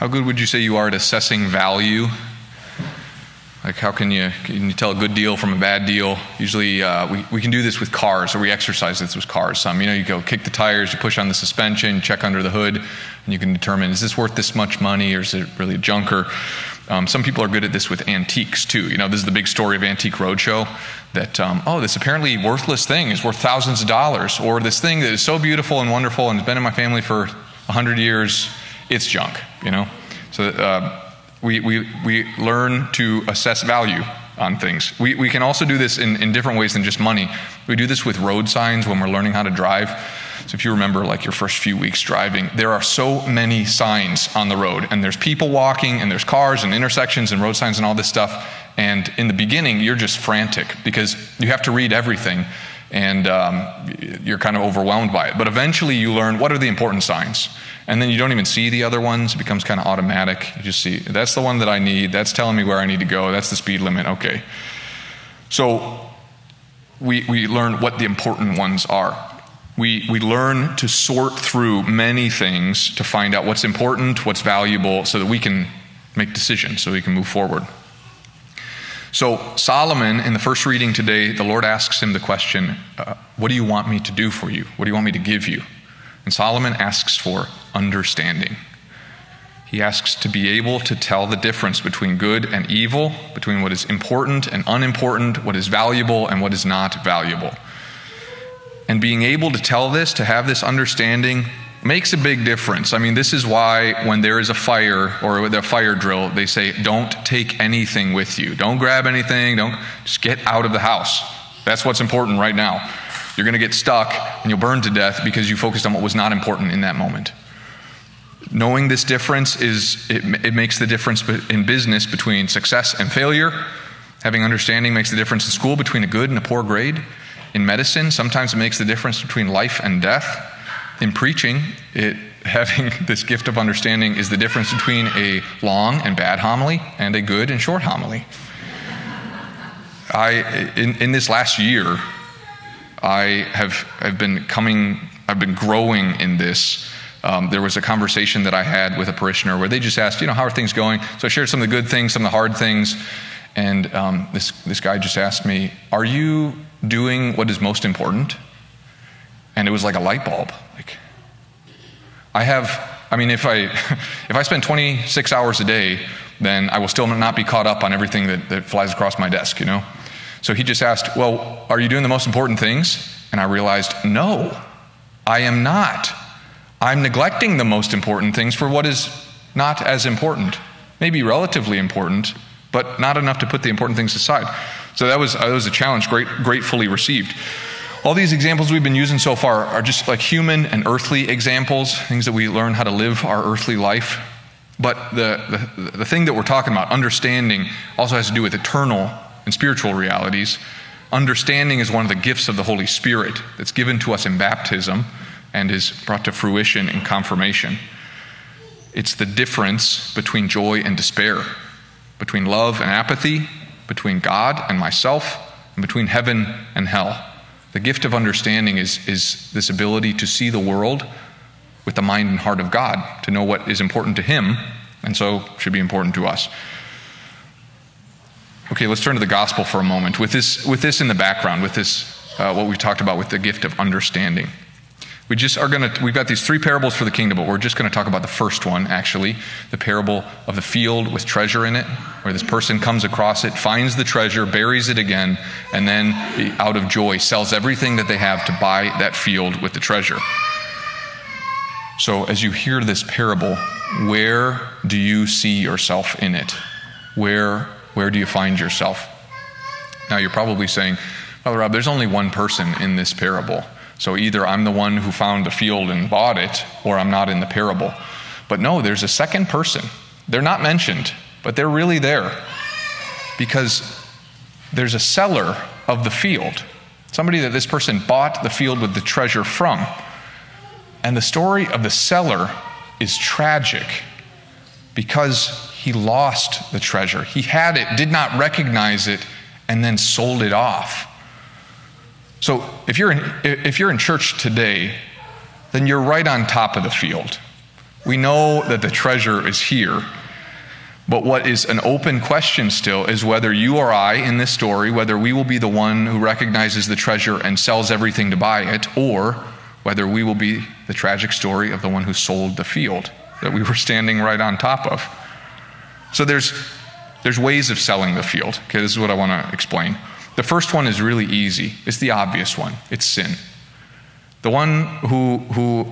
How good would you say you are at assessing value? Like, how can you, can you tell a good deal from a bad deal? Usually, uh, we, we can do this with cars, or we exercise this with cars. Some, you know, you go kick the tires, you push on the suspension, check under the hood, and you can determine is this worth this much money, or is it really a junker? Um, some people are good at this with antiques too. You know, this is the big story of Antique Roadshow that, um, oh, this apparently worthless thing is worth thousands of dollars, or this thing that is so beautiful and wonderful and has been in my family for 100 years, it's junk, you know? So, uh, we, we, we learn to assess value on things. We, we can also do this in, in different ways than just money. We do this with road signs when we're learning how to drive. So if you remember like your first few weeks driving, there are so many signs on the road, and there's people walking, and there's cars and intersections and road signs and all this stuff. And in the beginning, you're just frantic because you have to read everything, and um, you're kind of overwhelmed by it. But eventually, you learn what are the important signs and then you don't even see the other ones. It becomes kind of automatic. You just see, that's the one that I need. That's telling me where I need to go. That's the speed limit. Okay. So we, we learn what the important ones are. We, we learn to sort through many things to find out what's important, what's valuable, so that we can make decisions, so we can move forward. So, Solomon, in the first reading today, the Lord asks him the question, uh, What do you want me to do for you? What do you want me to give you? And Solomon asks for understanding. He asks to be able to tell the difference between good and evil, between what is important and unimportant, what is valuable and what is not valuable. And being able to tell this, to have this understanding, makes a big difference. I mean, this is why when there is a fire or a fire drill, they say, don't take anything with you. Don't grab anything. Don't just get out of the house. That's what's important right now. You're going to get stuck and you'll burn to death because you focused on what was not important in that moment. Knowing this difference is it, it makes the difference in business between success and failure. Having understanding makes the difference in school between a good and a poor grade. In medicine, sometimes it makes the difference between life and death. In preaching, it having this gift of understanding is the difference between a long and bad homily and a good and short homily. I in, in this last year, I have have been coming, I've been growing in this um, there was a conversation that I had with a parishioner where they just asked, you know, how are things going? So I shared some of the good things, some of the hard things. And um, this, this guy just asked me, Are you doing what is most important? And it was like a light bulb. Like, I have, I mean, if I, if I spend 26 hours a day, then I will still not be caught up on everything that, that flies across my desk, you know? So he just asked, Well, are you doing the most important things? And I realized, No, I am not. I'm neglecting the most important things for what is not as important, maybe relatively important, but not enough to put the important things aside. So that was, that was a challenge, great, gratefully received. All these examples we've been using so far are just like human and earthly examples, things that we learn how to live our earthly life. But the, the, the thing that we're talking about, understanding, also has to do with eternal and spiritual realities. Understanding is one of the gifts of the Holy Spirit that's given to us in baptism and is brought to fruition in confirmation. It's the difference between joy and despair, between love and apathy, between God and myself, and between heaven and hell. The gift of understanding is, is this ability to see the world with the mind and heart of God, to know what is important to Him, and so should be important to us. Okay, let's turn to the gospel for a moment. With this, with this in the background, with this, uh, what we've talked about with the gift of understanding. We just are going to, we've got these three parables for the kingdom, but we're just going to talk about the first one, actually, the parable of the field with treasure in it, where this person comes across it, finds the treasure, buries it again, and then, out of joy, sells everything that they have to buy that field with the treasure. So, as you hear this parable, where do you see yourself in it? Where, where do you find yourself? Now, you're probably saying, Father Rob, there's only one person in this parable. So either I'm the one who found the field and bought it, or I'm not in the parable. But no, there's a second person. They're not mentioned, but they're really there because there's a seller of the field, somebody that this person bought the field with the treasure from. And the story of the seller is tragic because he lost the treasure. He had it, did not recognize it, and then sold it off. So if you're in, if you're in church today, then you're right on top of the field. We know that the treasure is here. But what is an open question still is whether you or I in this story, whether we will be the one who recognizes the treasure and sells everything to buy it, or whether we will be the tragic story of the one who sold the field that we were standing right on top of. So there's, there's ways of selling the field. Okay, this is what I want to explain. The first one is really easy. It's the obvious one. It's sin. The one who, who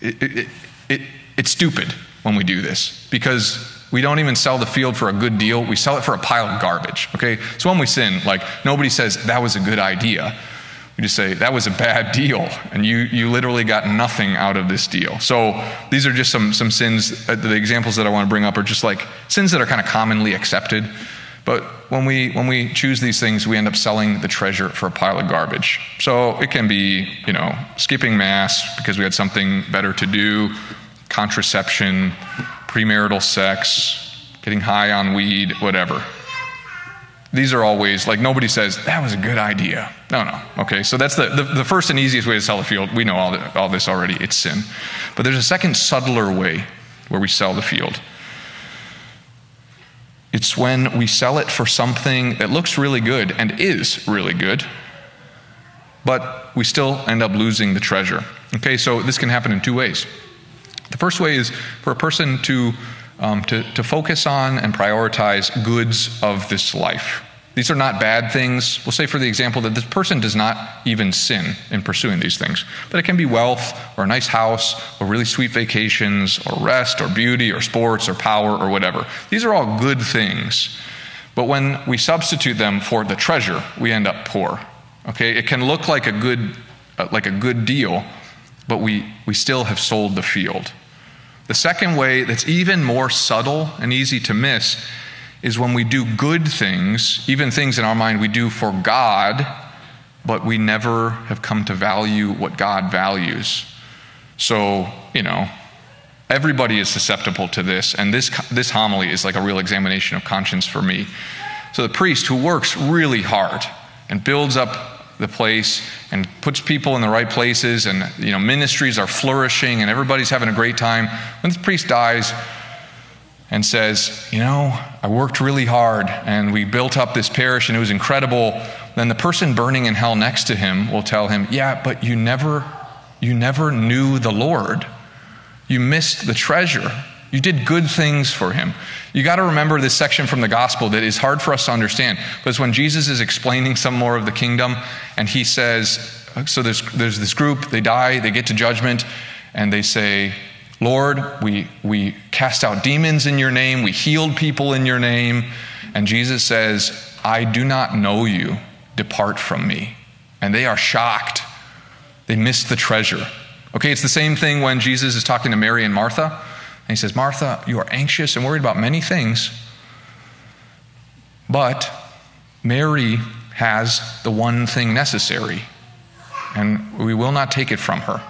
it, it, it, it's stupid when we do this because we don't even sell the field for a good deal. We sell it for a pile of garbage. Okay? So when we sin, like nobody says that was a good idea. We just say that was a bad deal, and you you literally got nothing out of this deal. So these are just some some sins. Uh, the examples that I want to bring up are just like sins that are kind of commonly accepted. But when we when we choose these things, we end up selling the treasure for a pile of garbage. So it can be, you know, skipping mass because we had something better to do, contraception, premarital sex, getting high on weed, whatever. These are always like nobody says, that was a good idea. No, no. Okay, so that's the, the, the first and easiest way to sell a field. We know all, the, all this already. It's sin. But there's a second, subtler way where we sell the field. It's when we sell it for something that looks really good and is really good, but we still end up losing the treasure. Okay, so this can happen in two ways. The first way is for a person to, um, to, to focus on and prioritize goods of this life. These are not bad things. We'll say, for the example, that this person does not even sin in pursuing these things. But it can be wealth, or a nice house, or really sweet vacations, or rest, or beauty, or sports, or power, or whatever. These are all good things. But when we substitute them for the treasure, we end up poor. Okay? It can look like a good, uh, like a good deal, but we, we still have sold the field. The second way that's even more subtle and easy to miss is when we do good things, even things in our mind we do for God, but we never have come to value what God values. So, you know, everybody is susceptible to this, and this, this homily is like a real examination of conscience for me. So, the priest who works really hard and builds up the place and puts people in the right places and you know ministries are flourishing and everybody's having a great time when the priest dies and says you know i worked really hard and we built up this parish and it was incredible then the person burning in hell next to him will tell him yeah but you never you never knew the lord you missed the treasure you did good things for him. You got to remember this section from the gospel that is hard for us to understand. Because when Jesus is explaining some more of the kingdom, and he says, so there's, there's this group, they die, they get to judgment, and they say, Lord, we, we cast out demons in your name, we healed people in your name. And Jesus says, I do not know you, depart from me. And they are shocked. They missed the treasure. Okay, it's the same thing when Jesus is talking to Mary and Martha. And he says, Martha, you are anxious and worried about many things, but Mary has the one thing necessary, and we will not take it from her.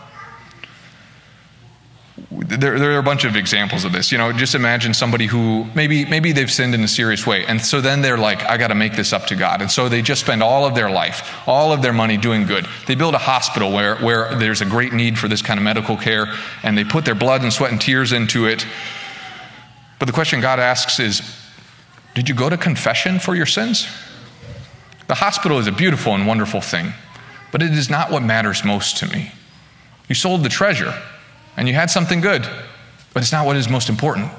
There, there, are a bunch of examples of this. You know, just imagine somebody who maybe maybe they've sinned in a serious way, and so then they're like, I got to make this up to God, and so they just spend all of their life, all of their money doing good. They build a hospital where where there's a great need for this kind of medical care, and they put their blood and sweat and tears into it. But the question God asks is, did you go to confession for your sins? The hospital is a beautiful and wonderful thing, but it is not what matters most to me. You sold the treasure and you had something good, but it's not what is most important.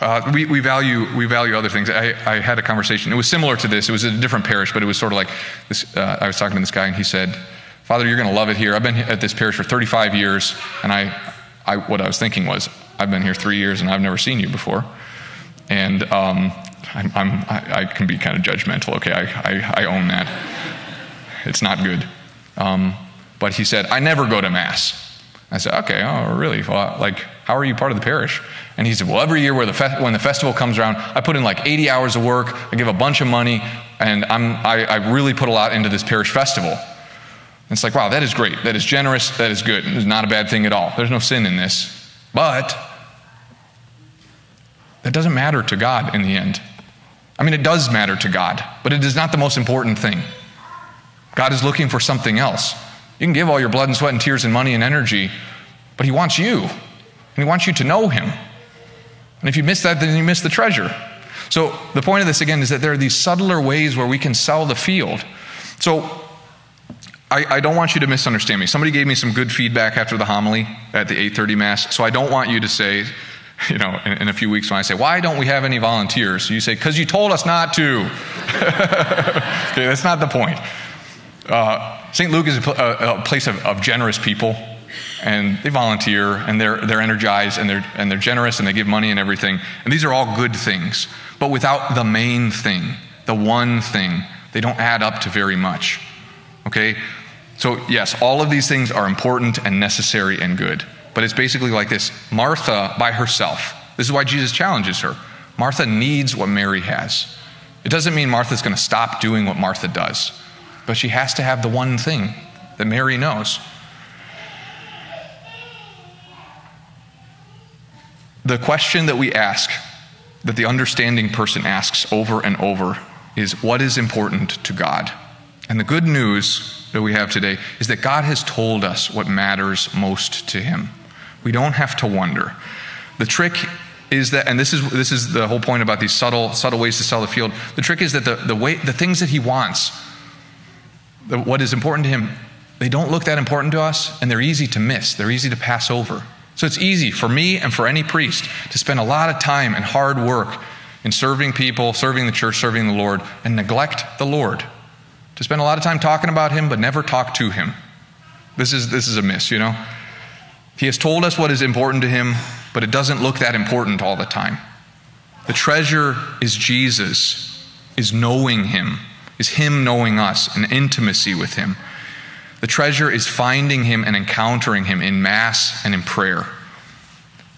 Uh, we, we, value, we value other things. I, I, had a conversation. It was similar to this. It was a different parish, but it was sort of like this. Uh, I was talking to this guy, and he said, Father, you're going to love it here. I've been at this parish for 35 years, and I, I, what I was thinking was, I've been here three years, and I've never seen you before. And um, I'm, I'm, i can be kind of judgmental, okay? I, I, I own that. It's not good. Um, but he said, I never go to Mass. I said, okay, oh, really? Well, like, how are you part of the parish? And he said, well, every year the fe- when the festival comes around, I put in like 80 hours of work, I give a bunch of money, and I'm, I, I really put a lot into this parish festival. And it's like, wow, that is great. That is generous. That is good. It's not a bad thing at all. There's no sin in this. But that doesn't matter to God in the end. I mean, it does matter to God, but it is not the most important thing. God is looking for something else. You can give all your blood and sweat and tears and money and energy, but He wants you. And He wants you to know him. And if you miss that, then you miss the treasure. So the point of this again is that there are these subtler ways where we can sell the field. So I, I, don't want you to misunderstand me. Somebody gave me some good feedback after the homily at the 8:30 mass. So I don't want you to say, you know, in, in, a few weeks when I say, why don't we have any volunteers? You say, because you told us not to. okay, that's not the point. Uh, St. Luke is a, a, a place of, of generous people and they volunteer and they're, they're energized and they're, and they're generous and they give money and everything. And these are all good things. But without the main thing, the one thing, they don't add up to very much. Okay? So, yes, all of these things are important and necessary and good. But it's basically like this Martha by herself. This is why Jesus challenges her. Martha needs what Mary has. It doesn't mean Martha's going to stop doing what Martha does, but she has to have the one thing that Mary knows. The question that we ask, that the understanding person asks over and over, is what is important to God? And the good news that we have today is that God has told us what matters most to Him. We don't have to wonder. The trick is that, and this is, this is the whole point about these subtle, subtle ways to sell the field. The trick is that the, the, way, the things that He wants, what is important to Him, they don't look that important to us, and they're easy to miss. They're easy to pass over. So it's easy for me and for any priest to spend a lot of time and hard work in serving people, serving the church, serving the Lord, and neglect the Lord. To spend a lot of time talking about Him, but never talk to Him. This is, this is a miss, you know? He has told us what is important to Him, but it doesn't look that important all the time. The treasure is Jesus, is knowing Him, is Him knowing us, an intimacy with Him. The treasure is finding Him and encountering Him in Mass and in prayer,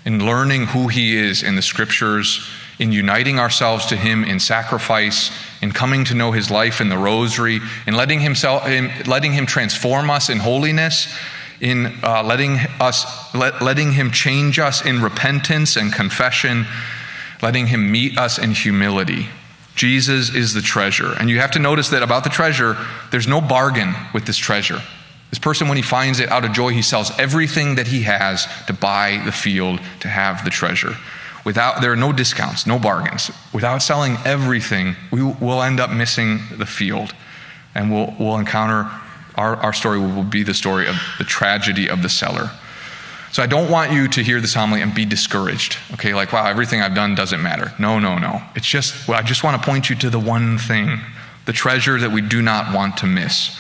in learning who He is in the Scriptures, in uniting ourselves to Him in sacrifice, in coming to know His life in the Rosary, in letting, himself, in letting Him transform us in holiness, in uh, letting, us, let, letting Him change us in repentance and confession, letting Him meet us in humility. Jesus is the treasure. And you have to notice that about the treasure, there's no bargain with this treasure. This person, when he finds it out of joy, he sells everything that he has to buy the field to have the treasure. Without, there are no discounts, no bargains. Without selling everything, we will end up missing the field. And we'll, we'll encounter, our, our story will be the story of the tragedy of the seller. So I don't want you to hear this homily and be discouraged. Okay, like, wow, everything I've done doesn't matter. No, no, no. It's just, well, I just want to point you to the one thing, the treasure that we do not want to miss.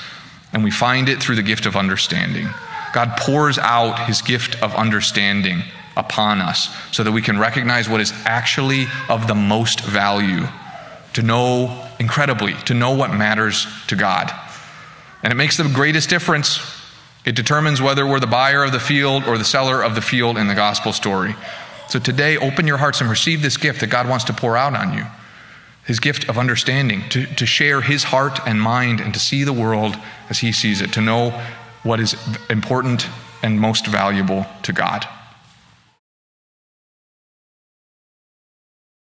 And we find it through the gift of understanding. God pours out his gift of understanding upon us so that we can recognize what is actually of the most value, to know incredibly, to know what matters to God. And it makes the greatest difference it determines whether we're the buyer of the field or the seller of the field in the gospel story. So today, open your hearts and receive this gift that God wants to pour out on you His gift of understanding, to, to share His heart and mind and to see the world as He sees it, to know what is important and most valuable to God.